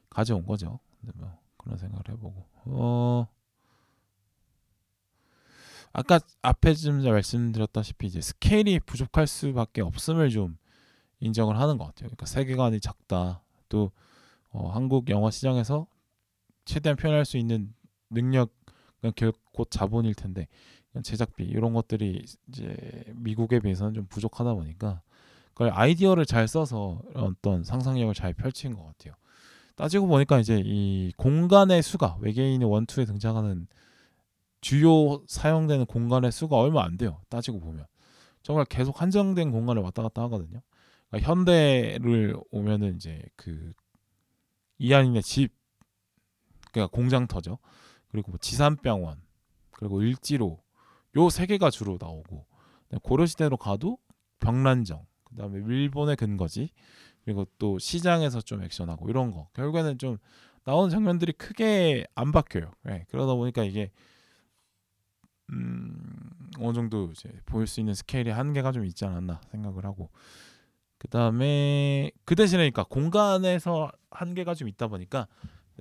가져온 거죠. 뭐 그런 생각을 해보고 어 아까 앞에 좀 말씀드렸다시피 이제 스케일이 부족할 수밖에 없음을 좀 인정을 하는 것 같아요. 그러니까 세계관이 작다. 또 어, 한국 영화 시장에서 최대한 표현할 수 있는 능력 곧 자본일 텐데 제작비 이런 것들이 이제 미국에 비해서는 좀 부족하다 보니까 그걸 아이디어를 잘 써서 어떤 상상력을 잘 펼친 것 같아요. 따지고 보니까 이제 이 공간의 수가 외계인의 원투에 등장하는 주요 사용되는 공간의 수가 얼마 안 돼요. 따지고 보면 정말 계속 한정된 공간을 왔다 갔다 하거든요. 그러니까 현대를 오면은 이제 그 이한인의 집, 그러니까 공장터죠. 그리고 뭐 지산병원, 그리고 일지로 요 세 개가 주로 나오고 고려 시대로 가도 병란정, 그다음에 일본의 근거지, 그리고 또 시장에서 좀 액션하고 이런 거 결국에는 좀 나오는 장면들이 크게 안 바뀌어요. 네, 그러다 보니까 이게 음, 어느 정도 이제 보일 수 있는 스케일의 한계가 좀 있지 않았나 생각을 하고 그 다음에 그 대신에 그러니까 공간에서 한계가 좀 있다 보니까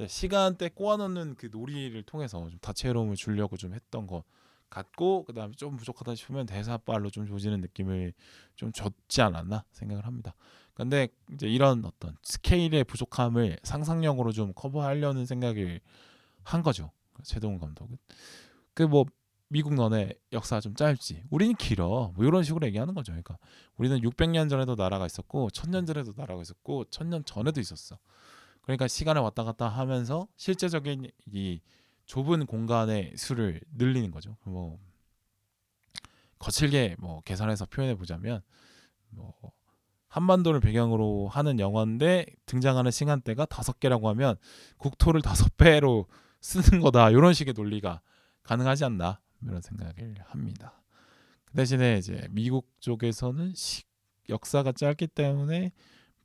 시간대 꼬아놓는 그 놀이를 통해서 좀 다채로움을 주려고 좀 했던 것 같고 그 다음에 좀 부족하다 싶으면 대사빨로 좀 조지는 느낌을 좀 줬지 않았나 생각을 합니다. 근데 이제 이런 어떤 스케일의 부족함을 상상력으로 좀 커버하려는 생각을 한 거죠. 최동훈 감독은 그 뭐 미국 너네 역사 좀 짧지. 우리는 길어. 뭐 이런 식으로 얘기하는 거죠. 그러니까 우리는 600년 전에도 나라가 있었고 1000년 전에도 나라가 있었고 1000년 전에도 있었어. 그러니까 시간을 왔다 갔다 하면서 실제적인 이 좁은 공간의 수를 늘리는 거죠. 뭐 거칠게 뭐 계산해서 표현해 보자면 뭐 한반도를 배경으로 하는 영화인데 등장하는 시간대가 다섯 개라고 하면 국토를 다섯 배로 쓰는 거다. 이런 식의 논리가 가능하지 않나 이런 생각을 합니다. 그 대신에 이제 미국 쪽에서는 시, 역사가 짧기 때문에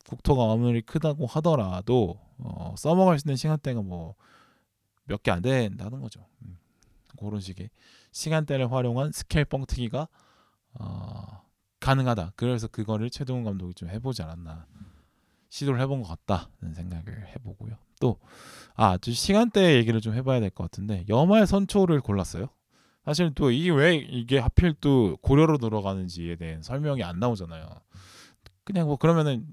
국토가 아무리 크다고 하더라도 어, 써먹을 수 있는 시간대가 뭐 몇 개 안 된다는 거죠. 음, 그런 식의 시간대를 활용한 스케일 뻥튀기가 어, 가능하다. 그래서 그거를 최동훈 감독이 좀 해보지 않았나 시도를 해본 것 같다는 생각을 해보고요. 또 아, 시간대 얘기를 좀 해봐야 될 것 같은데 여말 선초를 골랐어요. 사실 또 이게 왜 이게 하필 또 고려로 들어가는지에 대한 설명이 안 나오잖아요. 그냥 뭐 그러면은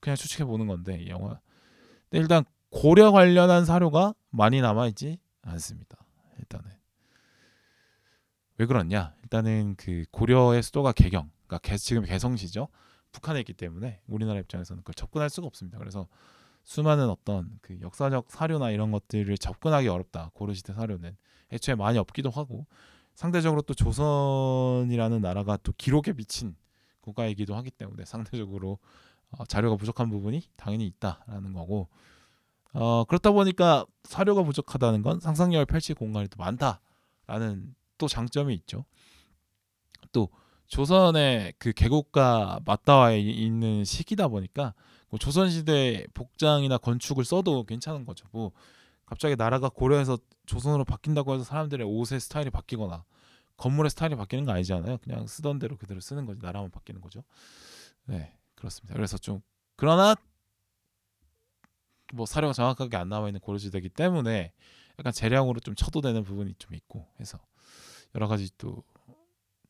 그냥 추측해 보는 건데 이 영화. 근데 일단 고려 관련한 사료가 많이 남아 있지 않습니다. 일단은 왜 그렇냐? 일단은 그 고려의 수도가 개경, 그러니까 지금 개성시죠. 북한에 있기 때문에 우리나라 입장에서는 그걸 접근할 수가 없습니다. 그래서 수많은 어떤 그 역사적 사료나 이런 것들을 접근하기 어렵다. 고려 시대 사료는 애초에 많이 없기도 하고 상대적으로 또 조선이라는 나라가 또 기록에 미친 국가이기도 하기 때문에 상대적으로 어, 자료가 부족한 부분이 당연히 있다라는 거고 어, 그렇다 보니까 사료가 부족하다는 건 상상력을 펼칠 공간이 또 많다라는 또 장점이 있죠. 또 조선의 그 개국과 맞닿아 있는 시기다 보니까 뭐 조선시대 복장이나 건축을 써도 괜찮은 거죠. 뭐 갑자기 나라가 고려해서 조선으로 바뀐다고 해서 사람들의 옷의 스타일이 바뀌거나 건물의 스타일이 바뀌는 거 아니잖아요. 그냥 쓰던 대로 그대로 쓰는 거지 나라만 바뀌는 거죠. 네 그렇습니다. 그래서 좀 그러나 뭐 사료가 정확하게 안 나와 있는 고려시대이기 때문에 약간 재량으로 좀 쳐도 되는 부분이 좀 있고 해서 여러 가지 또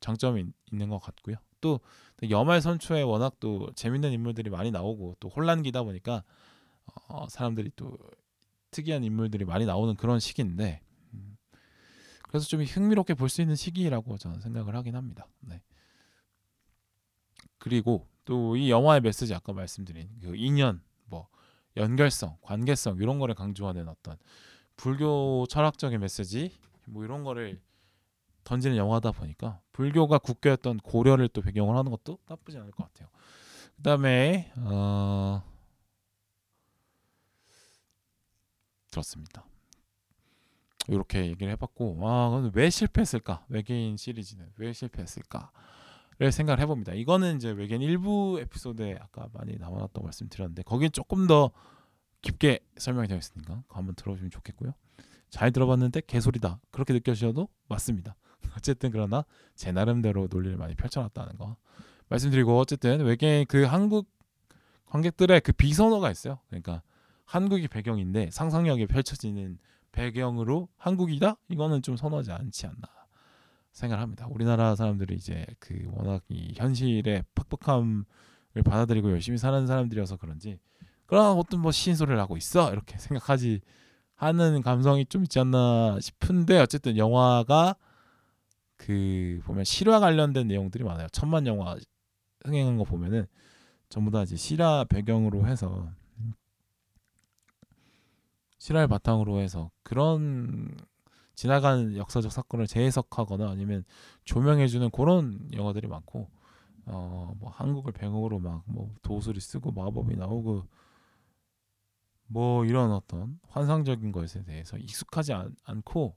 장점이 있는 것 같고요. 또 여말 선초에 워낙 또 재밌는 인물들이 많이 나오고 또 혼란기다 보니까 어, 사람들이 또 특이한 인물들이 많이 나오는 그런 시기인데 음, 그래서 좀 흥미롭게 볼 수 있는 시기라고 저는 생각을 하긴 합니다. 네. 그리고 또 이 영화의 메시지 아까 말씀드린 그 인연, 뭐 연결성, 관계성 이런 거를 강조하는 어떤 불교 철학적인 메시지 뭐 이런 거를 던지는 영화다 보니까 불교가 국교였던 고려를 또 배경으로 하는 것도 나쁘지 않을 것 같아요. 그다음에 어 그렇습니다. 이렇게 얘기를 해봤고 아, 왜 실패했을까? 외계인 시리즈는 왜 실패했을까?를 생각을 해봅니다. 이거는 이제 외계인 일부 에피소드에 아까 많이 나왔다고 말씀드렸는데 거긴 조금 더 깊게 설명이 되어 있으니까 한번 들어보시면 좋겠고요. 잘 들어봤는데 개소리다 그렇게 느껴지셔도 맞습니다. (laughs) 어쨌든 그러나 제 나름대로 논리를 많이 펼쳐놨다는 거 말씀드리고 어쨌든 외계인 그 한국 관객들의 그 비선호가 있어요. 그러니까 한국이 배경인데 상상력이 펼쳐지는 배경으로 한국이다? 이거는 좀 선호하지 않지 않나 생각합니다. 우리나라 사람들이 이제 그 워낙 이 현실의 팍팍함을 받아들이고 열심히 사는 사람들이어서 그런지 그런 어떤 뭐 신소리를 하고 있어 이렇게 생각하지 하는 감성이 좀 있지 않나 싶은데 어쨌든 영화가 그 보면 실화 관련된 내용들이 많아요. 천만 영화 흥행한 거 보면은 전부 다 이제 실화 배경으로 해서 실화를 바탕으로 해서 그런 지나간 역사적 사건을 재해석하거나 아니면 조명해주는 그런 영화들이 많고 어 뭐 한국을 배경으로 막 뭐 도술이 쓰고 마법이 나오고 뭐 이런 어떤 환상적인 것에 대해서 익숙하지 않, 않고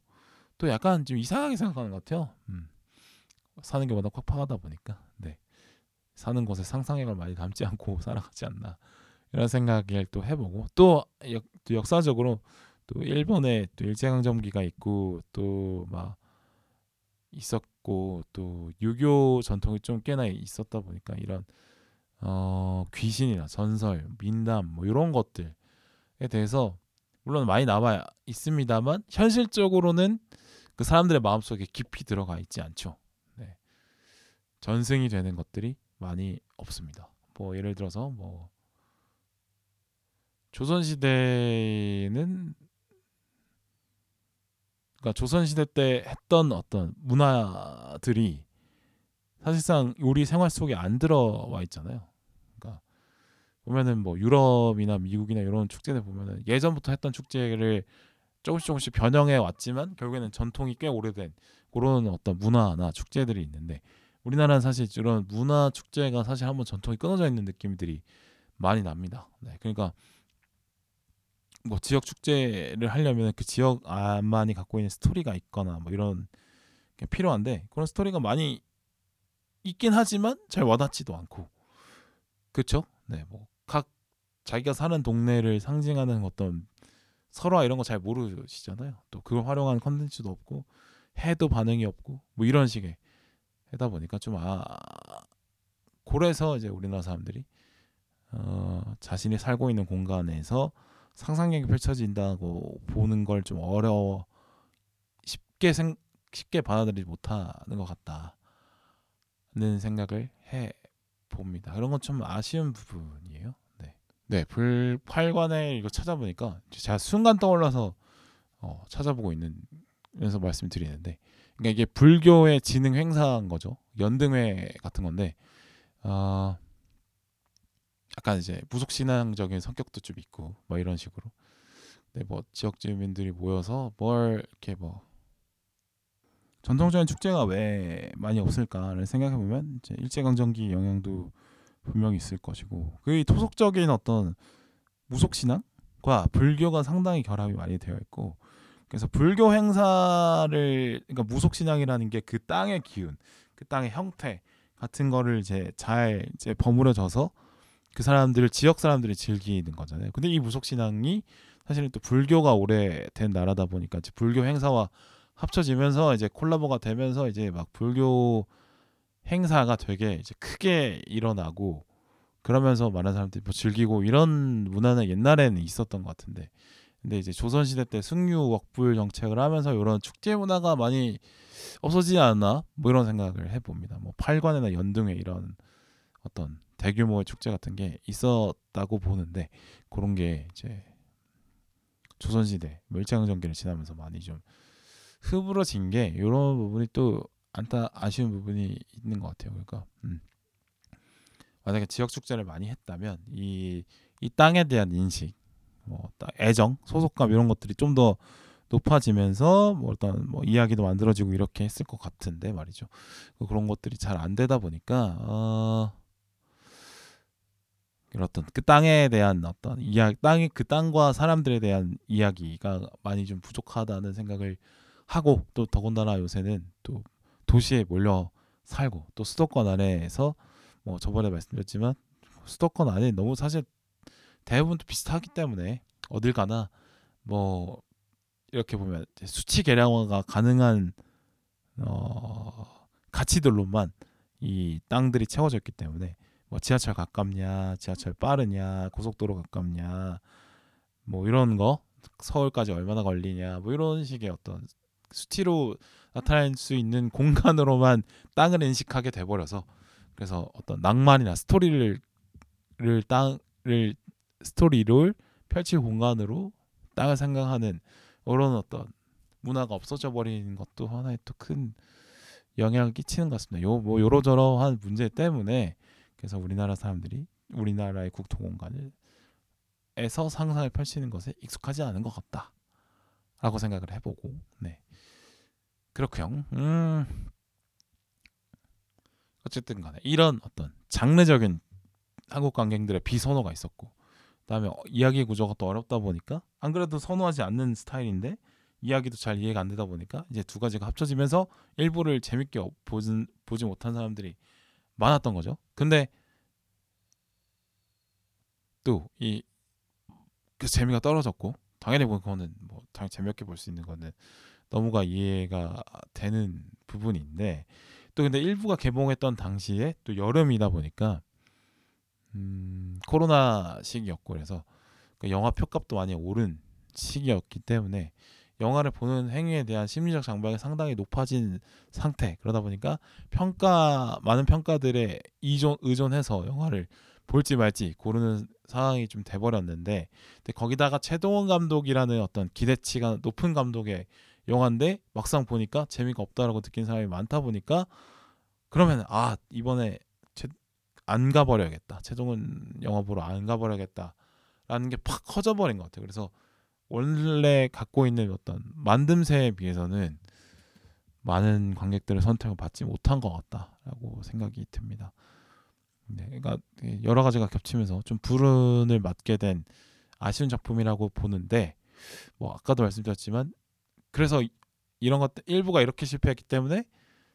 또 약간 좀 이상하게 생각하는 것 같아요. 음. 사는 게 워낙 팍팍하다 보니까 네. 사는 곳에 상상력을 많이 담지 않고 (laughs) 살아가지 않나 이런 생각을 또 해보고 또, 역, 또 역사적으로 또 일본에 또 일제강점기가 있고 또 막 있었고 또 유교 전통이 좀 꽤나 있었다 보니까 이런 어 귀신이나 전설, 민담 뭐 이런 것들에 대해서 물론 많이 남아 있습니다만 현실적으로는 그 사람들의 마음속에 깊이 들어가 있지 않죠. 네. 전승이 되는 것들이 많이 없습니다. 뭐 예를 들어서 뭐 조선 시대는 그러니까 조선 시대 때 했던 어떤 문화들이 사실상 우리 생활 속에 안 들어와 있잖아요. 그러니까 보면은 뭐 유럽이나 미국이나 이런 축제들 보면은 예전부터 했던 축제를 조금씩 조금씩 변형해 왔지만 결국에는 전통이 꽤 오래된 그런 어떤 문화나 축제들이 있는데 우리나라는 사실 이런 문화 축제가 사실 한번 전통이 끊어져 있는 느낌들이 많이 납니다. 네, 그러니까 뭐 지역 축제를 하려면 그 지역 안만이 갖고 있는 스토리가 있거나 뭐 이런 게 필요한데 그런 스토리가 많이 있긴 하지만 잘 와닿지도 않고 그렇죠? 네, 뭐 각 자기가 사는 동네를 상징하는 어떤 설화 이런 거 잘 모르시잖아요. 또 그걸 활용한 컨텐츠도 없고 해도 반응이 없고 뭐 이런 식의 하다 보니까 좀아 그래서 이제 우리나라 사람들이 어, 자신이 살고 있는 공간에서 상상력이 펼쳐진다고 보는 걸 좀 어려워 쉽게 생, 쉽게 받아들이지 못하는 것 같다는 생각을 해 봅니다. 그런 건 좀 아쉬운 부분이에요. 네, 네 불팔관에 이거 찾아보니까 제가 순간 떠올라서 어, 찾아보고 있는 면서 말씀드리는데 그러니까 이게 불교의 지능 행사인 거죠. 연등회 같은 건데 어, 약간 이제 무속 신앙적인 성격도 좀 있고 뭐 이런 식으로. 네, 뭐 지역 주민들이 모여서 뭘 이렇게 뭐 전통적인 축제가 왜 많이 없을까를 생각해 보면 이제 일제강점기 영향도 분명히 있을 것이고 그 토속적인 어떤 무속 신앙과 불교가 상당히 결합이 많이 되어 있고 그래서 불교 행사를 그러니까 무속 신앙이라는 게 그 땅의 기운, 그 땅의 형태 같은 거를 이제 잘 이제 버무려져서 그 사람들을 지역 사람들이 즐기는 거잖아요. 근데 이 무속 신앙이 사실은 또 불교가 오래된 나라다 보니까 이제 불교 행사와 합쳐지면서 이제 콜라보가 되면서 이제 막 불교 행사가 되게 이제 크게 일어나고 그러면서 많은 사람들이 뭐 즐기고 이런 문화는 옛날에는 있었던 것 같은데 근데 이제 조선 시대 때 승유 웍불 정책을 하면서 이런 축제 문화가 많이 없어지지 않나 뭐 이런 생각을 해봅니다. 뭐 팔관이나 연등회 이런 어떤 대규모의 축제 같은 게 있었다고 보는데 그런 게 이제 조선시대 멸치강점기를 지나면서 많이 좀 흐부러진 게 이런 부분이 또 안타 아쉬운 부분이 있는 것 같아요. 그러니까 음. 만약에 지역 축제를 많이 했다면 이, 이 땅에 대한 인식, 뭐 애정, 소속감 이런 것들이 좀 더 높아지면서 뭐 어떤 뭐 이야기도 만들어지고 이렇게 했을 것 같은데 말이죠. 그런 것들이 잘 안 되다 보니까 어, 어떤 그 땅에 대한 어떤 이야기, 땅이 그 땅과 사람들에 대한 이야기가 많이 좀 부족하다는 생각을 하고 또 더군다나 요새는 또 도시에 몰려 살고 또 수도권 안에서 뭐 저번에 말씀드렸지만 수도권 안에 너무 사실 대부분 비슷하기 때문에 어딜 가나 뭐 이렇게 보면 수치 계량화가 가능한 어 가치들로만 이 땅들이 채워져 있기 때문에 뭐 지하철 가깝냐, 지하철 빠르냐, 고속도로 가깝냐, 뭐 이런 거 서울까지 얼마나 걸리냐, 뭐 이런 식의 어떤 수치로 나타낼 수 있는 공간으로만 (laughs) 땅을 인식하게 돼버려서 그래서 어떤 낭만이나 스토리를 땅을 스토리를 펼칠 공간으로 땅을 생각하는 이런 어떤 문화가 없어져 버리는 것도 하나의 또 큰 영향을 끼치는 것 같습니다. 요 뭐 요러저러한 문제 때문에 그래서 우리나라 사람들이 우리나라의 국토 공간을 에서 상상을 펼치는 것에 익숙하지 않은 것 같다라고 생각을 해보고 네 그렇고요. 음 어쨌든 간에 이런 어떤 장르적인 한국 관객들의 비선호가 있었고 그다음에 이야기 구조가 또 어렵다 보니까 안 그래도 선호하지 않는 스타일인데 이야기도 잘 이해가 안 되다 보니까 이제 두 가지가 합쳐지면서 일부를 재밌게 보진, 보지 못한 사람들이 많았던 거죠. 근데 또이 그 재미가 떨어졌고 당연히 그거는 뭐 당연히 재미없게 볼 수 있는 거는 너무가 이해가 되는 부분인데 또 근데 일부가 개봉했던 당시에 또 여름이다 보니까 음, 코로나 시기였고 그래서 그 영화 표값도 많이 오른 시기였기 때문에 영화를 보는 행위에 대한 심리적 장벽이 상당히 높아진 상태 그러다 보니까 평가 많은 평가들에 이존 의존해서 영화를 볼지 말지 고르는 상황이 좀 돼버렸는데 거기다가 최동원 감독이라는 어떤 기대치가 높은 감독의 영화인데 막상 보니까 재미가 없다라고 느낀 사람이 많다 보니까 그러면 아 이번에 최, 안 가버려야겠다 최종은 영화 보러 안 가버려야겠다라는 게 팍 커져버린 것 같아요. 그래서 원래 갖고 있는 어떤 만듦새에 비해서는 많은 관객들의 선택을 받지 못한 것 같다라고 생각이 듭니다. 네, 그러니까 여러 가지가 겹치면서 좀 불운을 맞게 된 아쉬운 작품이라고 보는데 뭐 아까도 말씀드렸지만 그래서 이런 것들 일부가 이렇게 실패했기 때문에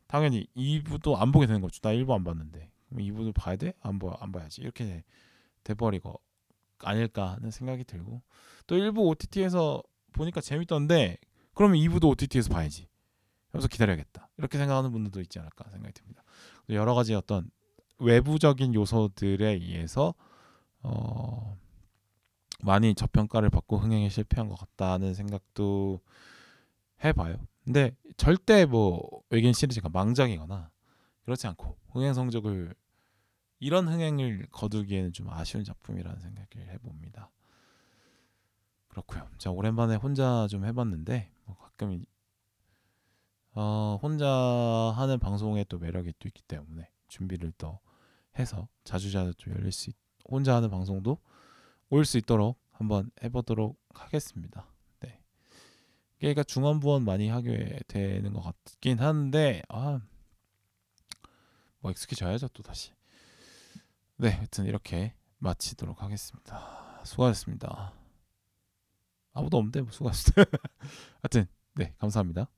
당연히 2부도 안 보게 되는 거죠. 나 1부 안 봤는데. 그럼 2부도 봐야 돼? 안 봐, 안 봐야지. 이렇게 돼 버리고 아닐까 하는 생각이 들고 또 1부 OTT에서 보니까 재밌던데 그러면 2부도 OTT에서 봐야지. 하면서 기다려야겠다. 이렇게 생각하는 분들도 있지 않을까 생각이 듭니다. 여러 가지 어떤 외부적인 요소들에 의해서 어 많이 저평가를 받고 흥행에 실패한 것 같다는 생각도 해봐요. 근데 절대 뭐 외계인 시리즈가 망작이거나 그렇지 않고 흥행 성적을 이런 흥행을 거두기에는 좀 아쉬운 작품이라는 생각을 해봅니다. 그렇고요. 자 오랜만에 혼자 좀 해봤는데 뭐 가끔 어, 혼자 하는 방송에 또 매력이 또 있기 때문에 준비를 또 해서 자주자주 좀 열릴 수 있, 혼자 하는 방송도 올 수 있도록 한번 해보도록 하겠습니다. 그러니까 중원부원 많이 하게 되는 것 같긴 한데 아 뭐 익숙해져야죠 또 다시 네 하여튼 이렇게 마치도록 하겠습니다. 수고하셨습니다. 아무도 없는데 뭐 수고하셨어요. (laughs) 하여튼 네 감사합니다